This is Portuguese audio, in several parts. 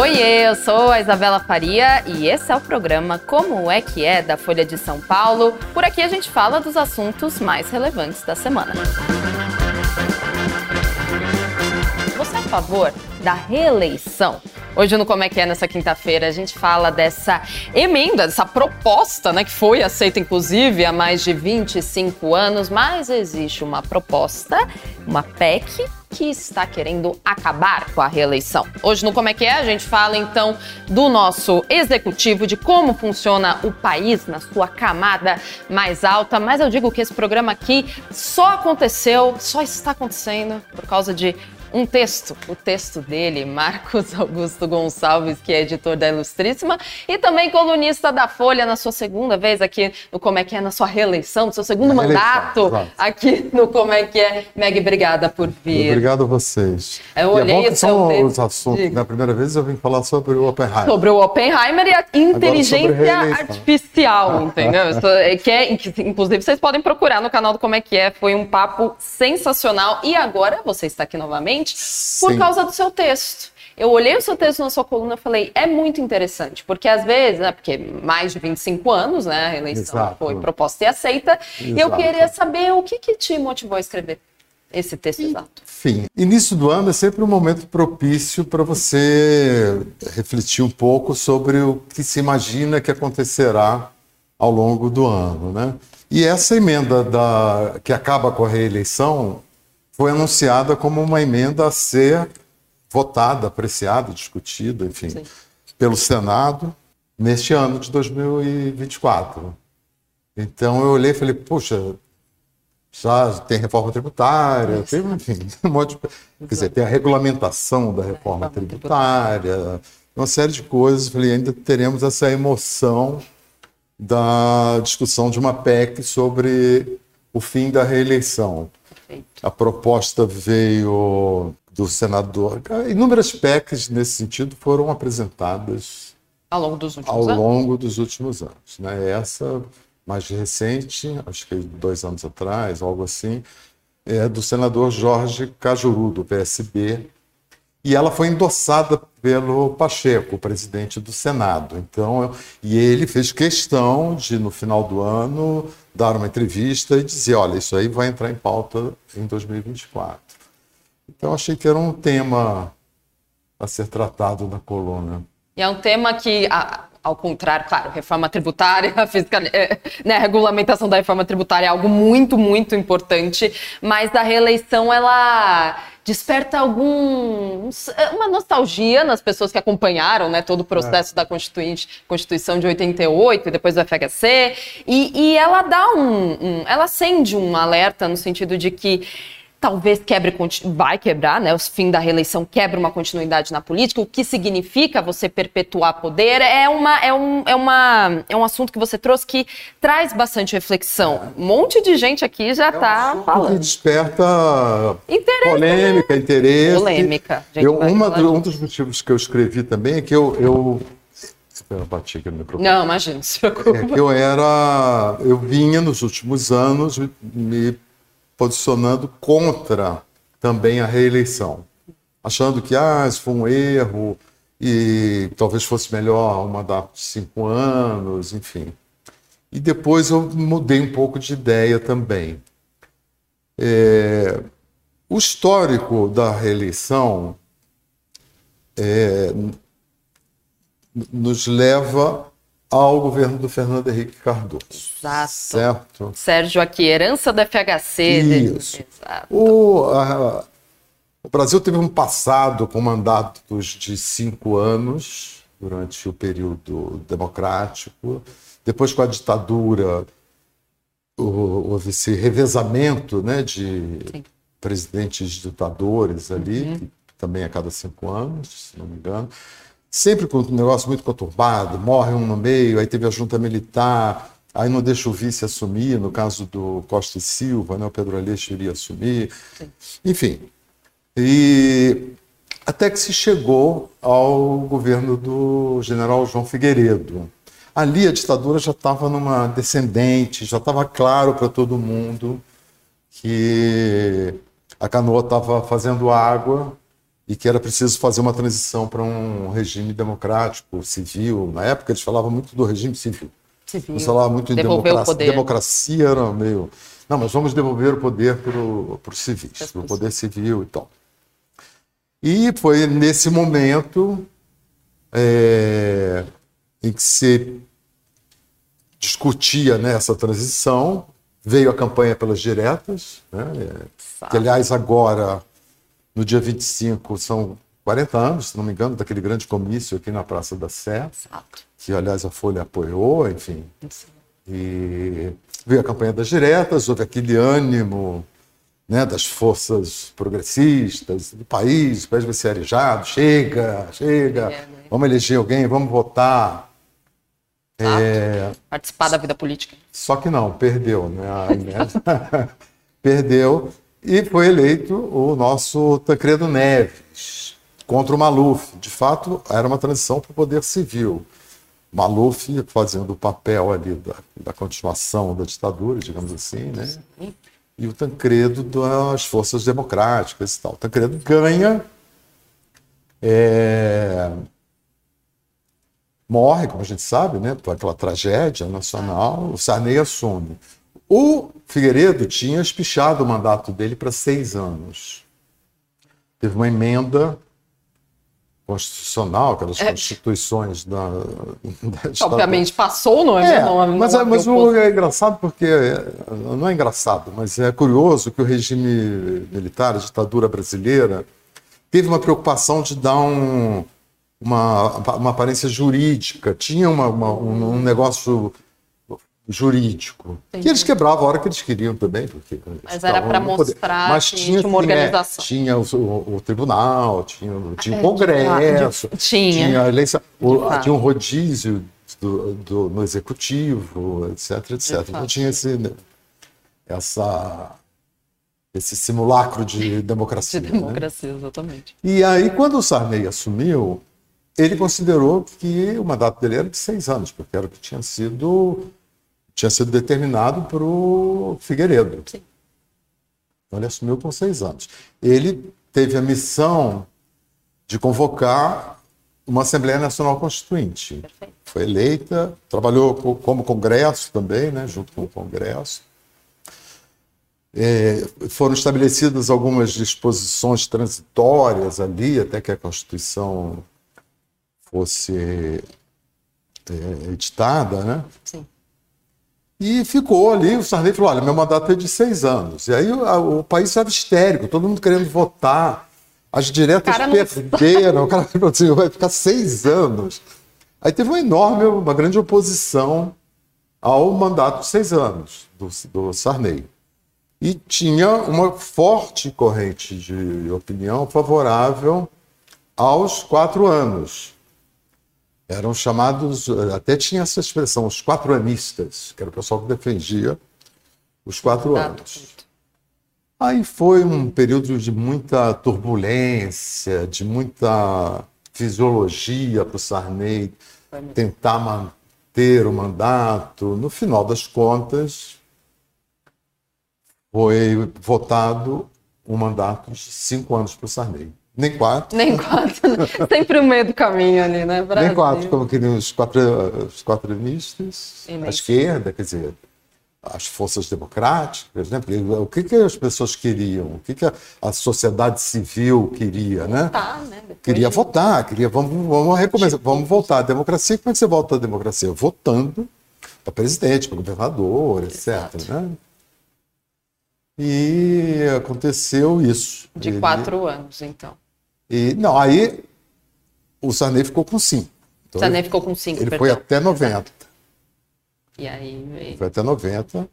Oiê, eu sou a Isabela Faria e esse é o programa Como é que é da Folha de São Paulo. Por aqui a gente fala dos assuntos mais relevantes da semana. Você é a favor da reeleição? Hoje no Como é que é nessa quinta-feira a gente fala dessa emenda, dessa proposta, né, que foi aceita inclusive há mais de 25 anos, mas existe uma proposta, uma PEC que está querendo acabar com a reeleição. Hoje no Como é que é a gente fala então do nosso executivo, de como funciona o país na sua camada mais alta, mas eu digo que esse programa aqui só aconteceu, só está acontecendo por causa de um texto, o texto dele, Marcos Augusto Gonçalves, que é editor da Ilustríssima e também colunista da Folha na sua segunda vez aqui no Como é que é, na sua reeleição, no seu segundo mandato aqui no Como é que é. Meg, obrigada por vir. Obrigado a vocês. Eu olhei e é bom que são os assuntos. Na primeira vez eu vim falar sobre o Oppenheimer. Sobre o Oppenheimer e a inteligência artificial, entendeu? É que é, inclusive vocês podem procurar no canal do Como é que é. Foi um papo sensacional e agora você está aqui novamente por causa do seu texto. Eu olhei o seu texto na sua coluna e falei, é muito interessante, porque às vezes, né, porque mais de 25 anos, né, a eleição Exato. foi proposta e aceita, Exato. e eu queria saber o que, que te motivou a escrever esse texto exato. Enfim, início do ano é sempre um momento propício para você refletir um pouco sobre o que se imagina que acontecerá ao longo do ano, né? E essa emenda da, que acaba com a reeleição foi anunciada como uma emenda a ser votada, apreciada, discutida, enfim, Sim. pelo Senado neste ano de 2024. Então eu olhei e falei, puxa, já tem reforma tributária, tem, enfim, um monte de... Quer dizer, tem a regulamentação da reforma tributária, uma série de coisas. Falei, ainda teremos essa emoção da discussão de uma PEC sobre o fim da reeleição. Perfeito. A proposta veio do senador. Inúmeras PECs nesse sentido foram apresentadas ao longo dos últimos ao anos. longo dos últimos anos. Né? Essa mais recente, acho que dois anos atrás, algo assim, é do senador Jorge Cajuru, do PSB, e ela foi endossada pelo Pacheco, o presidente do Senado. Então, e ele fez questão de, no final do ano, dar uma entrevista e dizer: olha, isso aí vai entrar em pauta em 2024. Então, achei que era um tema a ser tratado na coluna. E é um tema que, ao contrário, claro, reforma tributária, fiscal, é, né, a regulamentação da reforma tributária é algo muito, muito importante, mas a reeleição, ela desperta algum uma nostalgia nas pessoas que acompanharam né, todo o processo é. da Constituição de 88 e depois do FHC e, e ela dá um, um, ela acende um alerta no sentido de que talvez quebre, vai quebrar, né? O fim da reeleição quebra uma continuidade na política. O que significa você perpetuar poder é, uma, é, um, é, uma, é um assunto que você trouxe que traz bastante reflexão. Um monte de gente aqui já está é um falando. Que desperta interesse, polêmica, né? interesse. Polêmica. Eu, uma, um dos motivos que eu escrevi também é que eu, eu eu bati aqui no microfone. Não, imagina, se preocupa. É eu era, eu vinha nos últimos anos me posicionando contra também a reeleição, achando que ah, isso foi um erro e talvez fosse melhor um mandato de cinco anos, enfim. E depois eu mudei um pouco de ideia também. É, o histórico da reeleição é, nos leva ao governo do Fernando Henrique Cardoso. Exato. Certo? Sérgio aqui, herança do FHC. Isso. Exato. O, a, o Brasil teve um passado com mandatos de cinco anos durante o período democrático. Depois, com a ditadura, houve esse revezamento né, de Sim. presidentes ditadores ali, uhum. também a cada cinco anos, se não me engano sempre com um negócio muito conturbado, morre um no meio, aí teve a junta militar, aí não deixa o vice assumir, no caso do Costa e Silva, né, o Pedro Aleixo iria assumir, Sim. enfim. E até que se chegou ao governo do general João Figueiredo. Ali a ditadura já estava numa descendente, já estava claro para todo mundo que a canoa estava fazendo água e que era preciso fazer uma transição para um regime democrático, civil. Na época eles falavam muito do regime civil. Civil. Eles falavam muito em Devolver democracia. poder. Democracia era meio. Não, mas vamos devolver o poder para os civis, para o poder civil e tal. E foi nesse momento é, em que se discutia né, essa transição, veio a campanha pelas diretas, né, que aliás agora, no dia 25, são 40 anos, se não me engano, daquele grande comício aqui na Praça da Sé, Exato. que aliás a Folha apoiou, enfim. E veio a campanha das diretas, houve aquele ânimo né, das forças progressistas do país, o país vai ser arejado, chega, chega, É, né? vamos eleger alguém, vamos votar. É, Participar da vida política. só que não, perdeu, né? Perdeu e foi eleito o nosso Tancredo Neves contra o Maluf. De fato, era uma transição para o poder civil. Maluf fazendo o papel ali da, da continuação da ditadura, digamos assim, né? E o Tancredo das forças democráticas e tal. O Tancredo ganha, é, morre, como a gente sabe, né, por aquela tragédia nacional, o Sarney assume. O Figueiredo tinha espichado o mandato dele para seis anos. Teve uma emenda constitucional, aquelas constituições da, da. Obviamente passou, não é? É, Não, não mas, é, mas o, é engraçado porque é, não é engraçado, mas é curioso que o regime militar, a ditadura brasileira, teve uma preocupação de dar um, uma, uma aparência jurídica, tinha uma, uma- um, um negócio jurídico. Que eles quebravam a hora que eles queriam também. Porque Mas era poder. mostrar Mas que tinha, tinha uma sim, é, organização. tinha o, o- o tribunal, tinha, o- tinha É, o congresso, de- tinha. a eleição, o- tinha um rodízio do, do- no executivo, etc, etc. Então tinha esse, essa, esse simulacro de democracia. De né? democracia, exatamente. E aí, quando o Sarney assumiu, ele considerou que o mandato dele era de seis anos, porque era o que tinha sido, tinha sido determinado para o Figueiredo. Sim. Então, ele assumiu com seis anos. Ele teve a missão de convocar uma Assembleia Nacional Constituinte. Perfeito. Foi eleita, trabalhou co- como Congresso também, né, junto com o Congresso. É, foram estabelecidas algumas disposições transitórias ali, até que a Constituição fosse é, editada, né? Sim. E ficou ali, o Sarney falou, olha, meu mandato é de seis anos. E aí o, o país estava histérico, todo mundo querendo votar. As diretas cara não- perderam, o cara falou assim, vai ficar seis anos. Aí teve uma enorme, uma grande oposição ao mandato de seis anos do, do Sarney. E tinha uma forte corrente de opinião favorável aos quatro anos. Eram chamados, até tinha essa expressão, os quatro anistas, que era o pessoal que defendia os quatro anos. Aí foi um período de muita turbulência, de muita fisiologia para o Sarney tentar manter o mandato. No final das contas, foi votado um mandato de cinco anos para o Sarney. Nem quatro, Nem quatro, né? Sempre o meio do caminho ali, né? Brasil. nem quatro, como queriam os quatro, os quatronistas, a esquerda, quer dizer, as forças democráticas, né? Porque o que, que as pessoas queriam? O que, que a, a sociedade civil queria, né? Tá, né? Depois Queria de- votar, queria, vamos, vamos recomeçar, vamos voltar à democracia. Como é que você volta à democracia? Votando para presidente, para governador, etc. Exato. Né? E aconteceu isso. De Ele- quatro anos, então. E, não, aí o Sarney ficou com cinco. Então, Sarney ele, ficou com cinco, ele perdão. foi até 90. E aí veio. Foi até 90.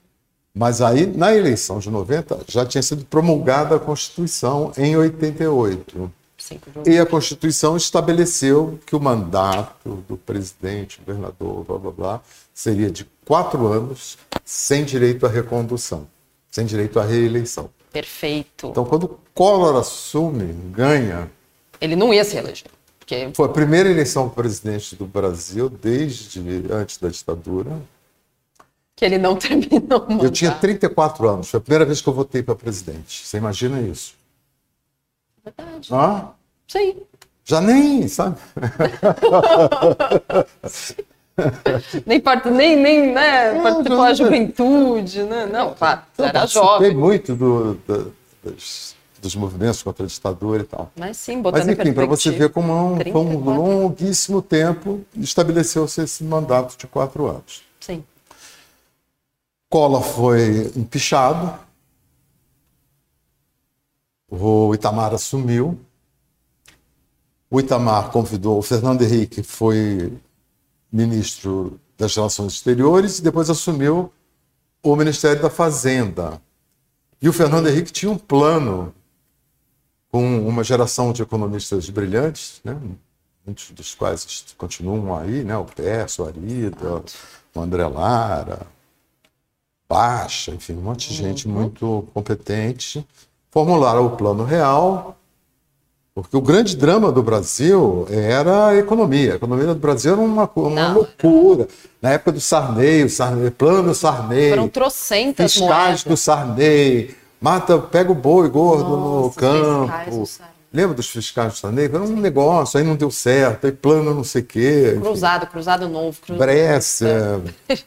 Mas aí, na eleição de 90, já tinha sido promulgada a Constituição em 88. Cinco de E a Constituição estabeleceu que o mandato do presidente, governador, blá blá blá, seria de quatro anos, sem direito à recondução, sem direito à reeleição. Perfeito. Então, quando o Collor assume, ganha, Ele não ia se eleger. Porque foi a primeira eleição presidente do Brasil desde antes da ditadura. que ele não terminou o Eu tinha mandato. 34 anos, foi a primeira vez que eu votei para presidente. Você imagina isso? Verdade. Hã? Sim. Já nem, sabe? nem parte, nem, nem, né? Participou da juventude, né? Não, claro, era jovem. muito do, do, dos, dos, movimentos contra a ditadura e tal. Mas sim, botando Mas enfim, para você ver como um, foi um longuíssimo tempo, estabeleceu-se esse mandato de quatro anos. Sim. Collor foi empichado, o Itamar assumiu, o Itamar convidou, o Fernando Henrique foi ministro das Relações Exteriores e depois assumiu o Ministério da Fazenda. E o Fernando Henrique tinha um plano com uma geração de economistas brilhantes, né? muitos dos quais continuam aí, né? o Pércio, o Arida, o André Lara, Baixa, enfim, um monte de gente uhum. muito competente. Formularam o Plano Real, porque o grande drama do Brasil era a economia. A economia do Brasil era uma, uma loucura. Na época do Sarney, o Sarney, plano Sarney. Foram trocentas Fiscais moedas. do Sarney. Mata, pega o boi gordo Nossa, no campo. Lembra dos fiscais do Sarney? Era um negócio, aí não deu certo, aí plano não sei o quê. Cruzado, enfim. cruzado novo. Cruzado. Brescia.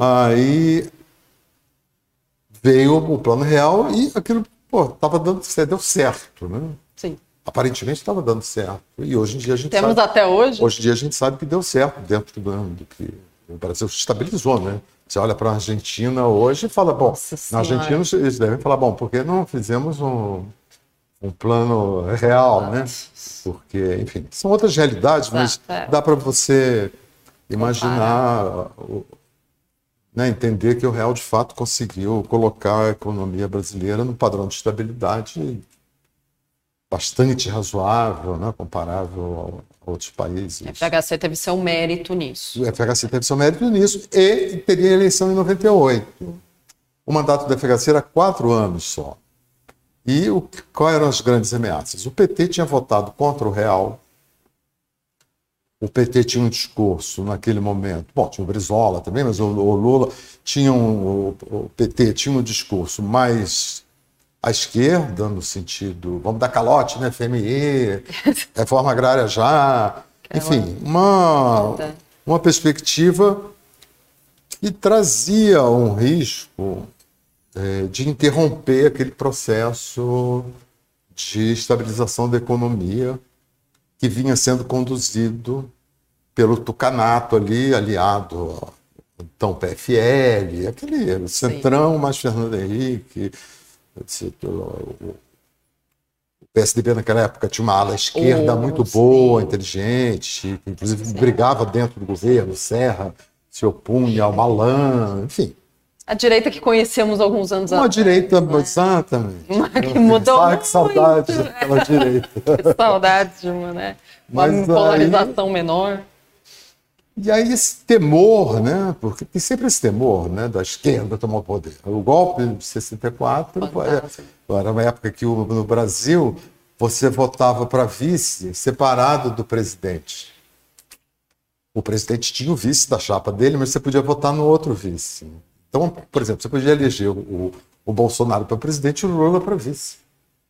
aí veio o plano real e aquilo, pô, tava dando certo, deu certo, né? Sim aparentemente estava dando certo. E hoje em dia a gente Temos sabe, até hoje? Hoje em dia a gente sabe que deu certo dentro do, do que o Brasil se estabilizou, né? Você olha para a Argentina hoje e fala, bom, Nossa na Argentina eles devem falar, bom, por que não fizemos um, um plano real, né? Porque, enfim, são outras realidades, mas é. dá para você imaginar, né, entender que o real de fato conseguiu colocar a economia brasileira no padrão de estabilidade bastante razoável, né, comparável a outros países. O FHC teve seu mérito nisso. O FHC teve seu mérito nisso e teria eleição em 98. O mandato do FHC era quatro anos só. E o, quais eram as grandes ameaças? O PT tinha votado contra o Real. O PT tinha um discurso naquele momento. Bom, tinha o Brizola também, mas o, o Lula tinha um, o, o PT tinha um discurso mais à esquerda, no sentido, vamos dar calote, né? FMI, reforma agrária já. Enfim, uma, uma perspectiva que trazia um risco é, de interromper aquele processo de estabilização da economia que vinha sendo conduzido pelo tucanato ali, aliado então PFL, aquele centrão mais Fernando Henrique, o PSDB naquela época tinha uma ala esquerda oh, muito boa, inteligente, inclusive brigava dentro do governo, Serra se opunha ao Malan, enfim. A direita que conhecemos alguns anos atrás. Uma direita, né? exatamente. Uma que mudou ah, que saudade daquela direita. que saudade de uma, né? Uma Mas polarização aí... menor. E aí esse temor, né? Porque tem sempre esse temor, né? Da esquerda tomar o poder. O golpe de 64 era uma época que no Brasil você votava para vice separado do presidente. O presidente tinha o vice da chapa dele, mas você podia votar no outro vice. Então, por exemplo, você podia eleger o, o Bolsonaro para presidente e o Lula para vice.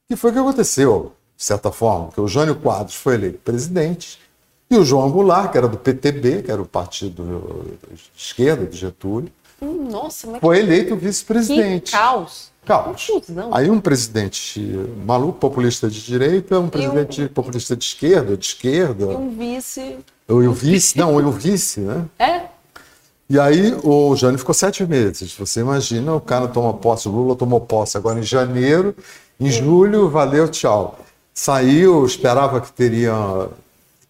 E foi o que aconteceu, de certa forma, porque o Jânio Quadros foi eleito presidente e o João Goulart, que era do PTB, que era o partido de esquerda de Getúlio, hum, Nossa, foi eleito vice-presidente. caos. Caos. Aí um presidente maluco, populista de direita, um presidente um... populista de esquerda, de esquerda. E um vice. E o vice, não, e o vice, né? É. E aí o Jânio ficou sete meses. Você imagina, o cara toma posse, o Lula tomou posse agora em janeiro, em julho, valeu, tchau. Saiu, esperava que teria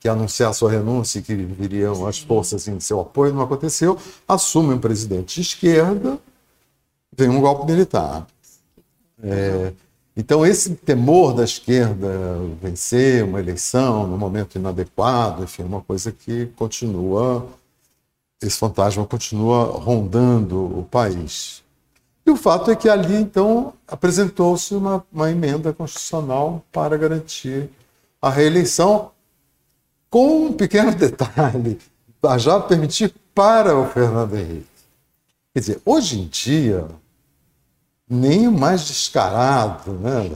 que anunciar sua renúncia e que viriam as forças em seu apoio, não aconteceu. Assume um presidente de esquerda, vem um golpe militar. É, então, esse temor da esquerda vencer uma eleição no momento inadequado, enfim, é uma coisa que continua, esse fantasma continua rondando o país. E o fato é que ali, então, apresentou-se uma, uma emenda constitucional para garantir a reeleição, com um pequeno detalhe, já permitir para o Fernando Henrique. Quer dizer, hoje em dia, nem o mais descarado, né?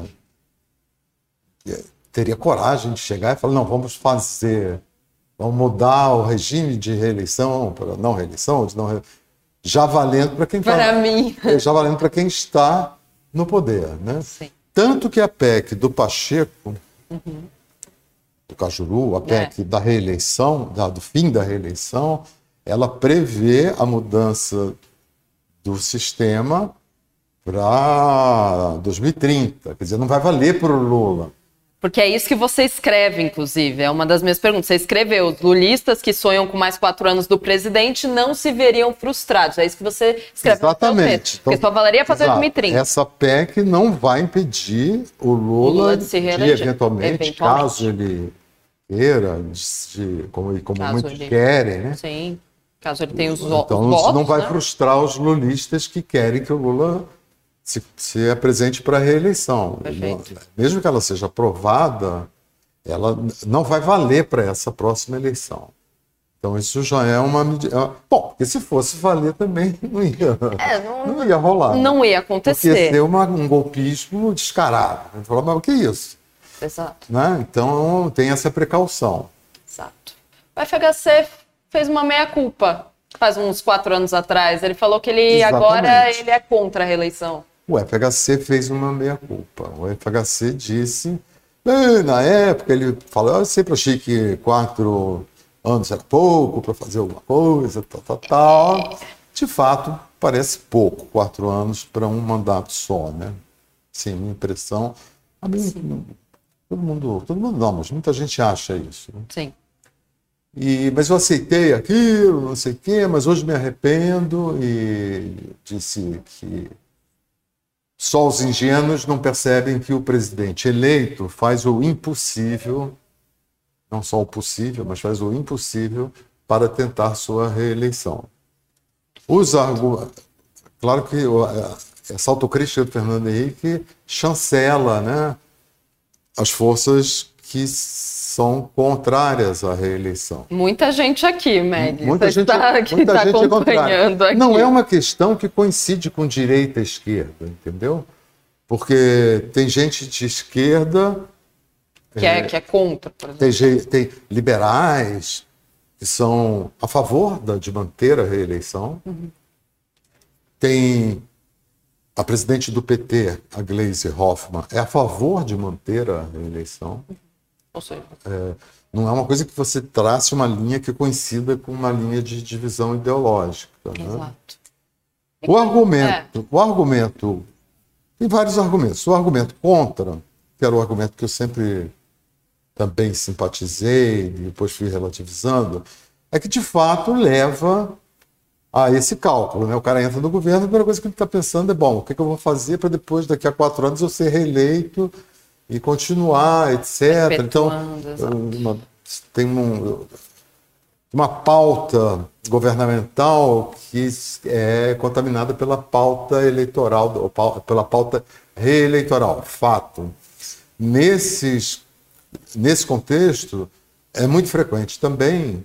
teria coragem de chegar e falar: não, vamos fazer, vamos mudar o regime de reeleição para não reeleição, de não já valendo para quem para tá, mim já valendo para quem está no poder, né? Sim. Tanto que a PEC do Pacheco, uhum. Do Cajuru, a PEC é. da reeleição, da, do fim da reeleição, ela prevê a mudança do sistema para 2030. Quer dizer, não vai valer para o Lula. Porque é isso que você escreve, inclusive. É uma das minhas perguntas. Você escreveu: os lulistas que sonham com mais quatro anos do presidente não se veriam frustrados. É isso que você escreve. Exatamente. Então, Porque só valeria para 2030. Essa PEC não vai impedir o Lula, Lula de, se reeleger. de eventualmente, eventualmente, caso ele queira, de, como, como muitos ele... querem, né? Sim. Caso ele tenha os, então, os votos. não vai né? frustrar os lulistas que querem que o Lula se, se apresente para a reeleição. Perfeito. Mesmo que ela seja aprovada, ela não vai valer para essa próxima eleição. Então isso já é uma medida. Bom, porque se fosse valer também não ia, é, não, não, ia rolar. Não ia acontecer. Porque ia ser uma, um golpismo descarado. Falou, mas o que é isso? Exato. Né? Então tem essa precaução. Exato. O FHC fez uma meia-culpa faz uns quatro anos atrás. Ele falou que ele Exatamente. agora ele é contra a reeleição. O FHC fez uma meia-culpa. O FHC disse, na época, ele falou, eu sempre achei que quatro anos era pouco para fazer alguma coisa, tal, tal, tal. De fato, parece pouco, quatro anos para um mandato só, né? Sim, minha impressão. A minha, todo mundo, todo mundo não, mas muita gente acha isso. Né? Sim. E, mas eu aceitei aquilo, não sei o quê, mas hoje me arrependo e disse que só os ingênuos não percebem que o presidente eleito faz o impossível, não só o possível, mas faz o impossível para tentar sua reeleição. Os. Claro que essa autocrítica do Fernando Henrique chancela né, as forças que são contrárias à reeleição. Muita gente aqui, Meg. Muita gente, tá, que muita tá gente acompanhando é aqui. Não é uma questão que coincide com direita e esquerda, entendeu? Porque tem gente de esquerda que é, é que é contra, por exemplo. Tem, tem, liberais que são a favor da, de manter a reeleição. Uhum. Tem a presidente do PT, a Gleisi Hoffmann, é a favor de manter a reeleição. Uhum. Ou seja, é, não é uma coisa que você trace uma linha que coincida com uma linha de divisão ideológica. Né? Exato. O argumento, é. o argumento, tem vários argumentos. O argumento contra, que era o argumento que eu sempre também simpatizei, e depois fui relativizando, é que de fato leva a esse cálculo. Né? O cara entra no governo, a primeira coisa que ele está pensando é: bom, o que, que eu vou fazer para depois, daqui a quatro anos, eu ser reeleito e continuar, etc. Então, uma, tem um, uma pauta governamental que é contaminada pela pauta eleitoral, pela pauta reeleitoral. Fato. Nesses, nesse contexto, é muito frequente também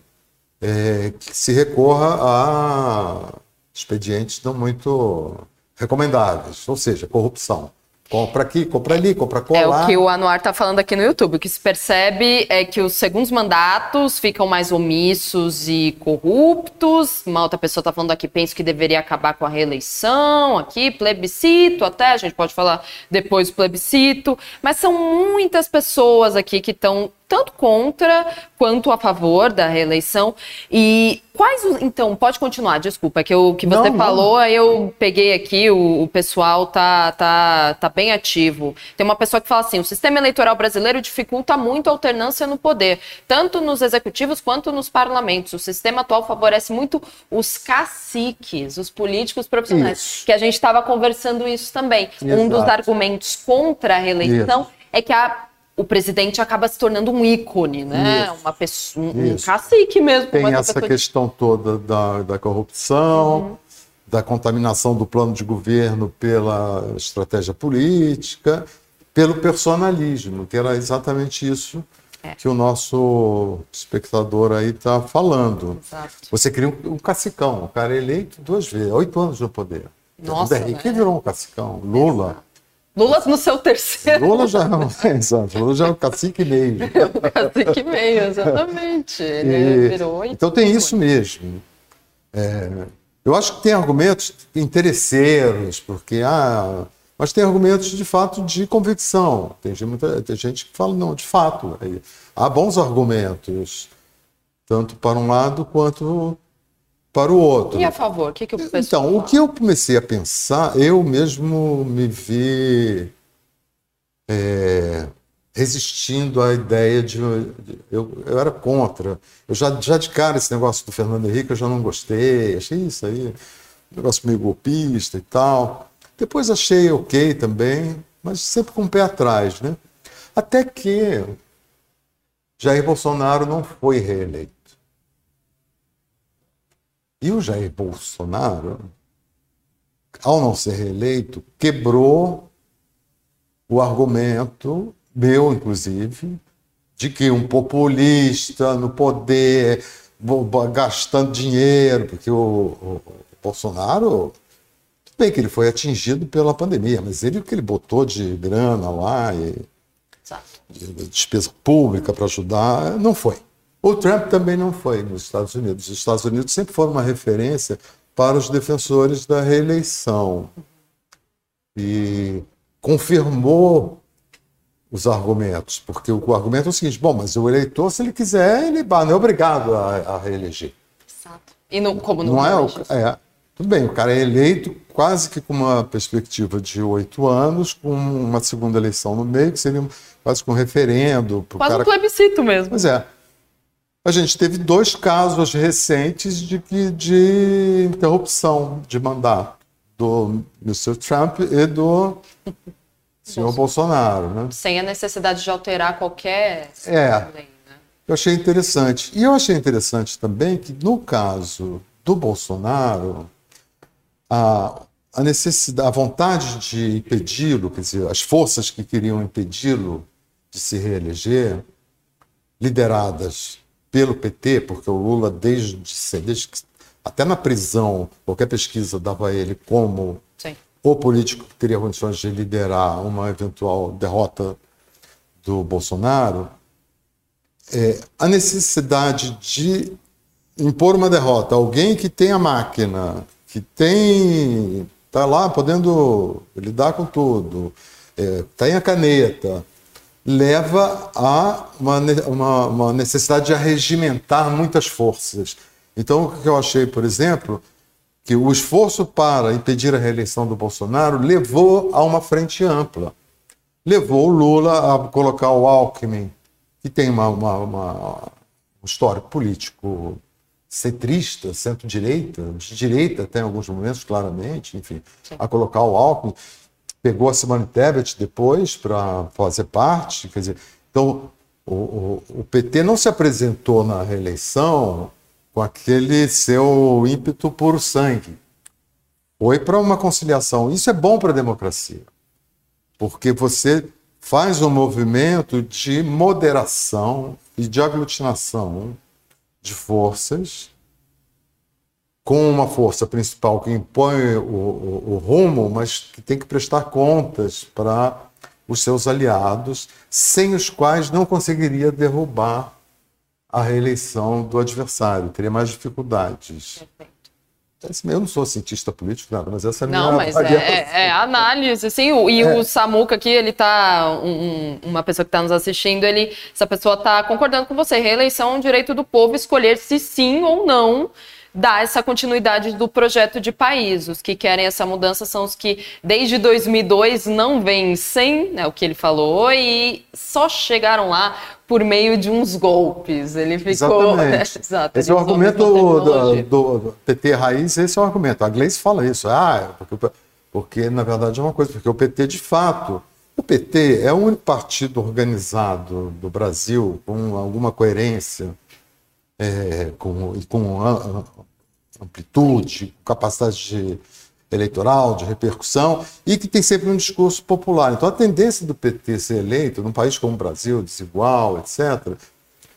é, que se recorra a expedientes não muito recomendáveis, ou seja, corrupção. Compra aqui, compra ali, compra colar. É o que o Anuar está falando aqui no YouTube. O que se percebe é que os segundos mandatos ficam mais omissos e corruptos. Uma outra pessoa está falando aqui, penso que deveria acabar com a reeleição, aqui, plebiscito até, a gente pode falar depois do plebiscito. Mas são muitas pessoas aqui que estão tanto contra quanto a favor da reeleição. E quais, então, pode continuar, desculpa, que o que você não, falou, não. eu peguei aqui, o, o, pessoal tá, tá, tá bem ativo. Tem uma pessoa que fala assim: o sistema eleitoral brasileiro dificulta muito a alternância no poder, tanto nos executivos quanto nos parlamentos. O sistema atual favorece muito os caciques, os políticos profissionais, isso. que a gente estava conversando isso também. Exato. Um dos argumentos contra a reeleição isso. é que a o presidente acaba se tornando um ícone, né? Isso. Uma pessoa, um Isso. cacique mesmo. Tem essa questão de... toda da, da corrupção, uhum. da contaminação do plano de governo pela estratégia política, pelo personalismo, que era exatamente isso é. que o nosso espectador aí está falando. Exato. Você cria um, um cacicão, o cara é eleito duas vezes, oito anos no poder. Nossa, o Henrique né? virou um cacicão, Lula. Exato Lula no seu terceiro. Lula já é, exato, Lula já é um cacique meio. um cacique meio, exatamente. Ele e, virou então tem isso mesmo. É, eu acho que tem argumentos interesseiros, porque ah, mas tem argumentos de fato de convicção. Tem, tem gente que fala, não, de fato. Há bons argumentos, tanto para um lado quanto para o outro. E a favor? O que, que o pessoal Então, fala? o que eu comecei a pensar, eu mesmo me vi é, resistindo à ideia de. Eu, eu era contra. Eu já, já de cara esse negócio do Fernando Henrique eu já não gostei, achei isso aí, um negócio meio golpista e tal. Depois achei ok também, mas sempre com o pé atrás, né? Até que Jair Bolsonaro não foi reeleito. E o Jair Bolsonaro, ao não ser reeleito, quebrou o argumento, meu inclusive, de que um populista no poder, gastando dinheiro, porque o, o, o Bolsonaro bem que ele foi atingido pela pandemia, mas ele o que ele botou de grana lá e de despesa pública para ajudar, não foi. O Trump também não foi nos Estados Unidos. Os Estados Unidos sempre foram uma referência para os defensores da reeleição. E confirmou os argumentos, porque o argumento é o seguinte: bom, mas o eleitor, se ele quiser, ele não é obrigado a, a reeleger. Exato. E não, como não, não é, o, é, tudo bem, o cara é eleito quase que com uma perspectiva de oito anos, com uma segunda eleição no meio, que seria quase com um referendo. Quase cara... um plebiscito mesmo. Pois é. A gente teve dois casos recentes de, de interrupção de mandato do Mr. Trump e do senhor Bolsonaro. Né? Sem a necessidade de alterar qualquer é, lei. Né? Eu achei interessante. E eu achei interessante também que, no caso do Bolsonaro, a, a necessidade, a vontade de impedi-lo, quer dizer, as forças que queriam impedi-lo de se reeleger, lideradas pelo PT, porque o Lula, desde, desde que, até na prisão, qualquer pesquisa dava ele como Sim. o político que teria condições de liderar uma eventual derrota do Bolsonaro, é, a necessidade de impor uma derrota, alguém que tem a máquina, que tem está lá podendo lidar com tudo, é, tem a caneta, leva a uma, uma, uma, necessidade de arregimentar muitas forças. Então, o que eu achei, por exemplo, que o esforço para impedir a reeleição do Bolsonaro levou a uma frente ampla. Levou o Lula a colocar o Alckmin, que tem uma, uma, uma um histórico político centrista, centro-direita, de direita até em alguns momentos, claramente, enfim, a colocar o Alckmin. Pegou a Simone Tebet depois para fazer parte, quer dizer, então o, o, o, PT não se apresentou na reeleição com aquele seu ímpeto puro sangue. Foi para uma conciliação. Isso é bom para a democracia, porque você faz um movimento de moderação e de aglutinação de forças, com uma força principal que impõe o, o, o rumo, mas que tem que prestar contas para os seus aliados, sem os quais não conseguiria derrubar a reeleição do adversário, teria mais dificuldades. Perfeito. Eu não sou cientista político, nada, mas essa é a minha Não, mas é, é, é, análise, assim, e é. o Samuca aqui, ele tá, um, uma pessoa que está nos assistindo, ele, essa pessoa está concordando com você, reeleição é um direito do povo escolher se sim ou não dar essa continuidade do projeto de país. Os que querem essa mudança são os que, desde 2002, não vencem, né, o que ele falou, e só chegaram lá por meio de uns golpes. Ele ficou. Exatamente. Né? Exato, esse é o argumento do, do, do, PT Raiz, esse é o argumento. A Gleice fala isso. Ah, é porque, porque, na verdade, é uma coisa, porque o PT, de fato. O PT é o único partido organizado do Brasil com alguma coerência é, com, com amplitude, capacidade de, eleitoral, de repercussão, e que tem sempre um discurso popular. Então, a tendência do PT ser eleito num país como o Brasil, desigual, etc.,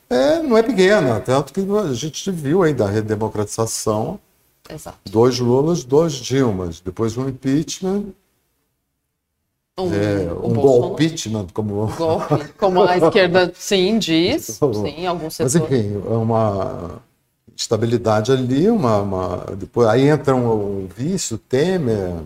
é, não é pequena. Tanto que a gente viu aí da redemocratização, Exato. dois Lulas, dois Dilmas, depois um impeachment, um, é, um como... Golpe, como a esquerda, sim, diz, sim, alguns setores. Mas, enfim, é uma estabilidade ali, uma, uma... Depois, aí entra um, um vício, Temer,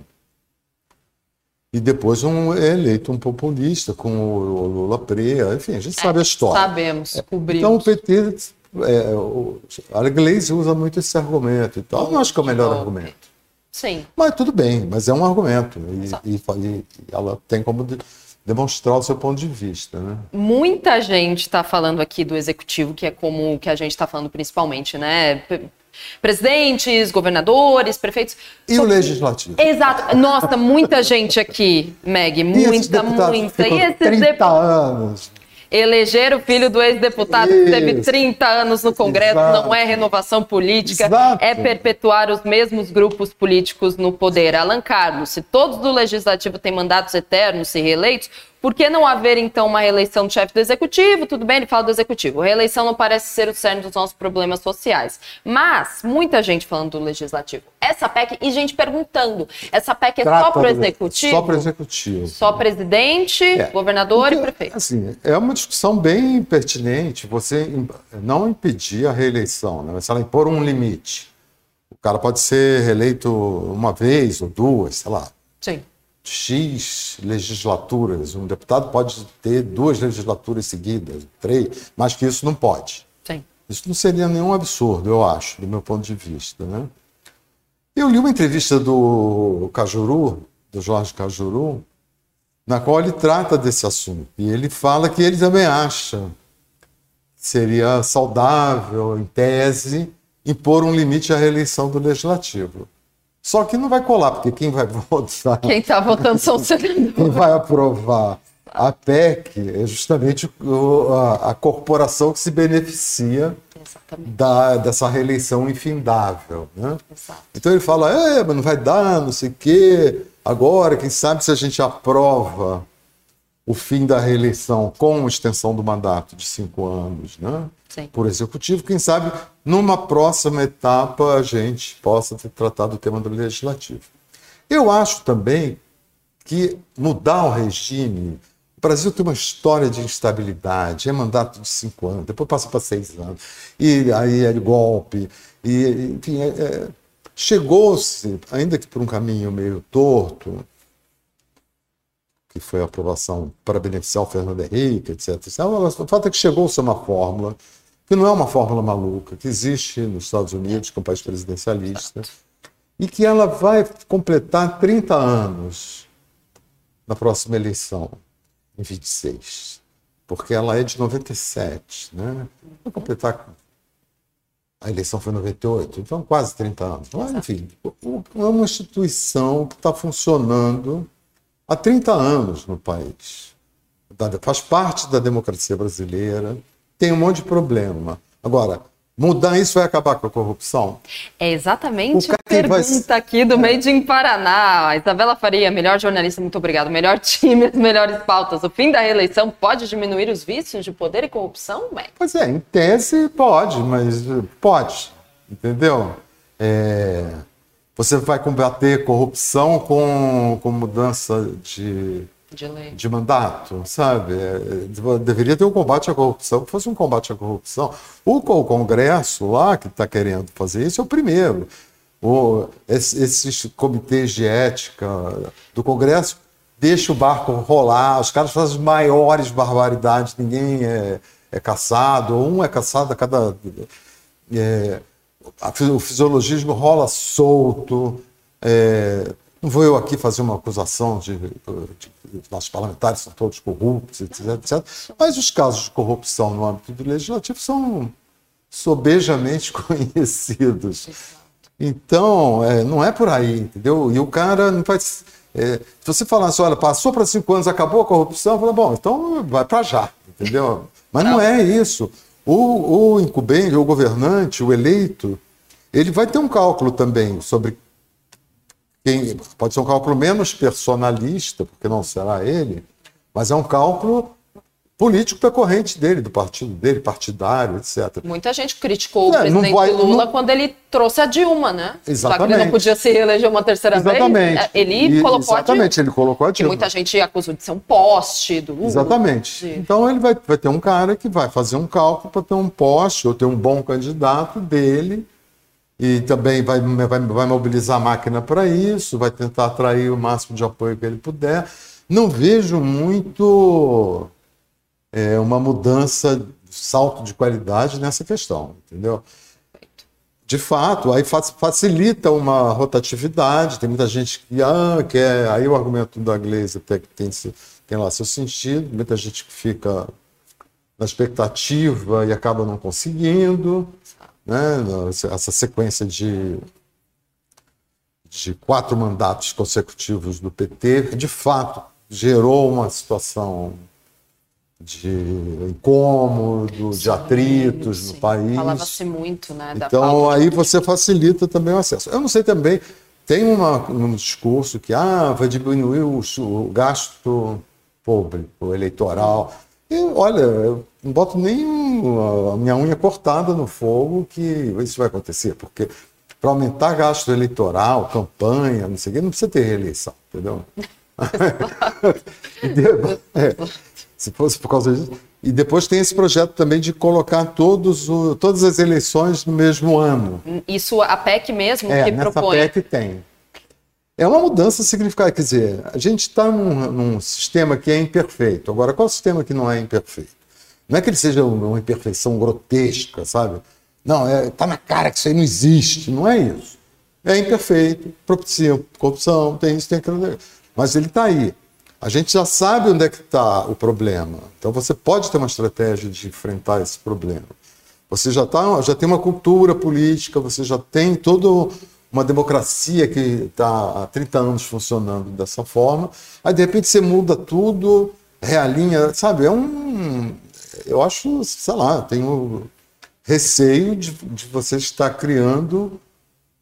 e depois um é eleito um populista com o Lula Preia, enfim, a gente é, sabe a história. Sabemos, é, cobrimos. Então o PT, é, o, a Gleisi usa muito esse argumento e tal, eu não acho que é o melhor argumento. Sim. Mas tudo bem, mas é um argumento. E, e, e ela tem como de, demonstrar o seu ponto de vista. Né? Muita gente está falando aqui do executivo, que é como que a gente está falando principalmente, né? Presidentes, governadores, prefeitos. E o legislativo. Exato. Nossa, muita gente aqui, Meg, muita, muita. E esses 30 deputados. anos Eleger o filho do ex-deputado que teve 30 anos no Congresso Exato. não é renovação política, Exato. é perpetuar os mesmos grupos políticos no poder. Alan Carlos, se todos do Legislativo têm mandatos eternos, se reeleitos, por que não haver, então, uma reeleição do chefe do executivo? Tudo bem, ele fala do executivo. A reeleição não parece ser o cerne dos nossos problemas sociais. Mas, muita gente falando do legislativo. Essa PEC, e gente perguntando, essa PEC é Trata só para o executivo? Só para o executivo. Só presidente, é. governador Porque, e prefeito. Assim, é uma discussão bem pertinente você não impedir a reeleição, né? mas ela impor um limite. O cara pode ser reeleito uma vez ou duas, sei lá. Sim. X legislaturas. Um deputado pode ter duas legislaturas seguidas, três, mas que isso não pode. Sim. Isso não seria nenhum absurdo, eu acho, do meu ponto de vista. Né? Eu li uma entrevista do Cajuru, do Jorge Cajuru, na qual ele trata desse assunto. E ele fala que ele também acha que seria saudável, em tese, impor um limite à reeleição do legislativo. Só que não vai colar, porque quem vai votar. Quem está votando são os senadores. Quem vai aprovar a PEC é justamente a, a corporação que se beneficia da, dessa reeleição infindável. Né? Então ele fala: é, mas não vai dar, não sei o quê. Agora, quem sabe se a gente aprova o fim da reeleição com extensão do mandato de cinco anos, né? Sim. por executivo, quem sabe numa próxima etapa a gente possa ter tratado o tema do legislativo. Eu acho também que mudar o regime. O Brasil tem uma história de instabilidade, é mandato de cinco anos, depois passa para seis anos, e aí é golpe, e enfim, é, é, chegou-se, ainda que por um caminho meio torto, que foi a aprovação para beneficiar o Fernando Henrique, etc. O fato é que chegou-se a uma fórmula que não é uma fórmula maluca, que existe nos Estados Unidos, que é um país presidencialista, e que ela vai completar 30 anos na próxima eleição, em 26, porque ela é de 97, né? Vai completar. A eleição foi em 98, então quase 30 anos. Mas, enfim, é uma instituição que está funcionando há 30 anos no país. Faz parte da democracia brasileira tem um monte de problema. Agora, mudar isso vai acabar com a corrupção? É exatamente a pergunta vai... aqui do Made in Paraná. Isabela Faria, melhor jornalista, muito obrigado. Melhor time, as melhores pautas. O fim da reeleição pode diminuir os vícios de poder e corrupção, Mac? Pois é, em tese pode, mas pode, entendeu? É... Você vai combater corrupção com, com mudança de de, lei. de mandato, sabe? É, deveria ter um combate à corrupção que fosse um combate à corrupção. O, o Congresso lá que está querendo fazer isso é o primeiro. O, esses comitês de ética do Congresso deixa o barco rolar, os caras fazem as maiores barbaridades, ninguém é, é caçado, um é caçado a cada. É, o fisiologismo rola solto. É, não vou eu aqui fazer uma acusação de, de, de nossos parlamentares são todos corruptos, etc, etc. Mas os casos de corrupção no âmbito do legislativo são sobejamente conhecidos. Então, é, não é por aí, entendeu? E o cara não faz. É, se você falasse, olha, passou para cinco anos, acabou a corrupção, fala, bom, então vai para já, entendeu? Mas não é isso. O, o incumbente, o governante, o eleito, ele vai ter um cálculo também sobre quem, pode ser um cálculo menos personalista, porque não será ele, mas é um cálculo político da corrente dele, do partido dele, partidário, etc. Muita gente criticou É, o presidente vai- Lula não- quando ele trouxe a Dilma, né? Já que ele Exatamente. não podia se reeleger uma terceira Exatamente. vez. é, Ele E- colocou a Dilma. Exatamente, ele colocou a Que Dilma. muita gente acusou de ser um poste do Lula. Exatamente. de- Então ele vai, vai ter um cara que vai fazer um cálculo para ter um poste ou ter um bom candidato dele e também vai, vai, vai mobilizar a máquina para isso, vai tentar atrair o máximo de apoio que ele puder. Não vejo muito é, uma mudança, salto de qualidade nessa questão, entendeu? De fato, aí fa- facilita uma rotatividade. Tem muita gente que ah, quer. Aí o argumento da Glaze até que tem, tem lá seu sentido. Muita gente que fica na expectativa e acaba não conseguindo. Né? Essa sequência de, de quatro mandatos consecutivos do PT, de fato, gerou uma situação de incômodo, de atritos no Sim. país. Falava-se muito, né? Então de- aí você facilita também o acesso. Eu não sei também, tem uma- um discurso que ah, vai diminuir o, o gasto público, eleitoral. E olha, eu não boto nem a minha unha cortada no fogo que isso vai acontecer, porque para aumentar gasto eleitoral, campanha, não sei o quê, não precisa ter reeleição, entendeu? De- é, se fosse por causa disso. E depois tem esse projeto também de colocar todos o- todas as eleições no mesmo ano. Isso a PEC mesmo É, que nessa propõe. PEC tem. É uma mudança significativa. Quer dizer, a gente está num, num sistema que é imperfeito. Agora, qual é o sistema que não é imperfeito? Não é que ele seja uma imperfeição grotesca, sabe? Não, é, tá na cara que isso aí não existe. Não é isso. É imperfeito, propicia corrupção, tem isso, tem aquilo. Mas ele está aí. A gente já sabe onde é que está o problema. Então você pode ter uma estratégia de enfrentar esse problema. Você já, tá, já tem uma cultura política, você já tem toda uma democracia que está há 30 anos funcionando dessa forma. Aí, de repente, você muda tudo, realinha, sabe? É um. Eu acho, sei lá, tenho receio de, de você estar criando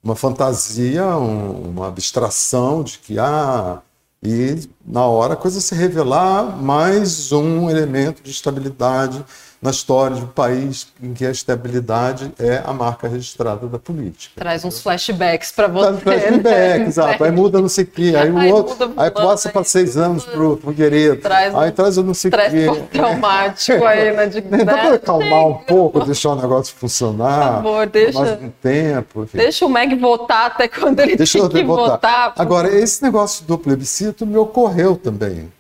uma fantasia, um- uma abstração de que, ah, e na hora a coisa se revelar mais um elemento de estabilidade na história de um país em que a estabilidade é a marca registrada da política. Traz uns flashbacks para você. no flashback, né? exato. Aí muda não sei o quê. Aí, o Aí outro, muda aí passa para seis anos Guerreiro. Traz um- aí traz o não sei o Traz quê. pós-traumático aí, né? De, Dá para acalmar um pouco, deixar o negócio funcionar. Por favor, deixa- Mais um tempo. enfim. Deixa o Meg votar até quando ele Deixa tem que votar. votar. Agora, esse negócio do plebiscito me ocorreu também.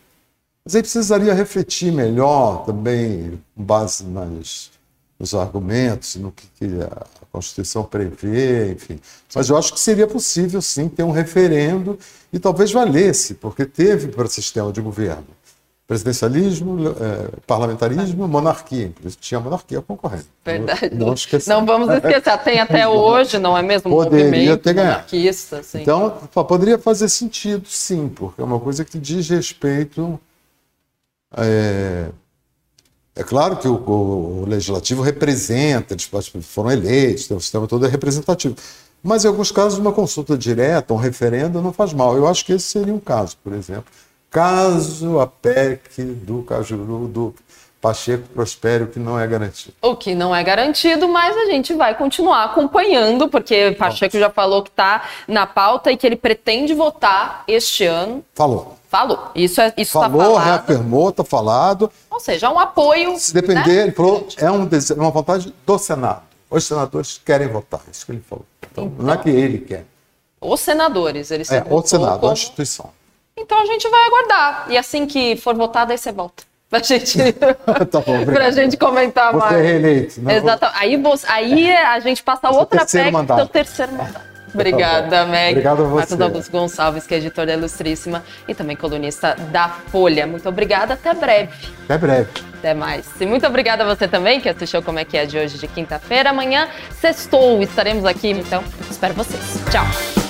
Mas aí precisaria refletir melhor também, com base nas, nos argumentos, no que, que a Constituição prevê, enfim. Mas eu acho que seria possível, sim, ter um referendo e talvez valesse, porque teve para o sistema de governo presidencialismo, eh, parlamentarismo, monarquia. Tinha monarquia concorrendo. Verdade. Não, não esquecer. Não vamos esquecer, tem até hoje, não é mesmo? Poderia ter ganhado. monarquista. Então, poderia fazer sentido, sim, porque é uma coisa que diz respeito. É, é claro que o, o- o legislativo representa, eles foram eleitos, o sistema todo é representativo. Mas em alguns casos, uma consulta direta, um referendo, não faz mal. Eu acho que esse seria um caso, por exemplo. Caso a PEC do Cajuru, do Pacheco prospere, o que não é garantido. O que não é garantido, mas a gente vai continuar acompanhando, porque Pacheco já falou que está na pauta e que ele pretende votar este ano. Falou. Falou. Isso é isso está Falou, falado. reafirmou, está falado. Ou seja, um apoio. Se depender, né? ele falou, é um dese- uma vontade do Senado. Os senadores querem votar, isso que ele falou. Então, não é que ele quer. Os senadores, eles É, o Senado, a instituição. Então a gente vai aguardar. E assim que for votado, aí você volta. Pra gente, Tá bom, pra gente comentar Você é mais. reeleito, né? Exato. Aí, aí a gente passa Seu outra PEC, mandato. seu terceiro mandato. Obrigada, Meg. Obrigado a você. Marcos Augusto Gonçalves, que é editor da Ilustríssima e também colunista da Folha. Muito obrigada, até breve. Até breve. Até mais. E muito obrigada a você também que assistiu Como é que é de hoje de quinta-feira. Amanhã, sextou, estaremos aqui, então espero vocês. Tchau.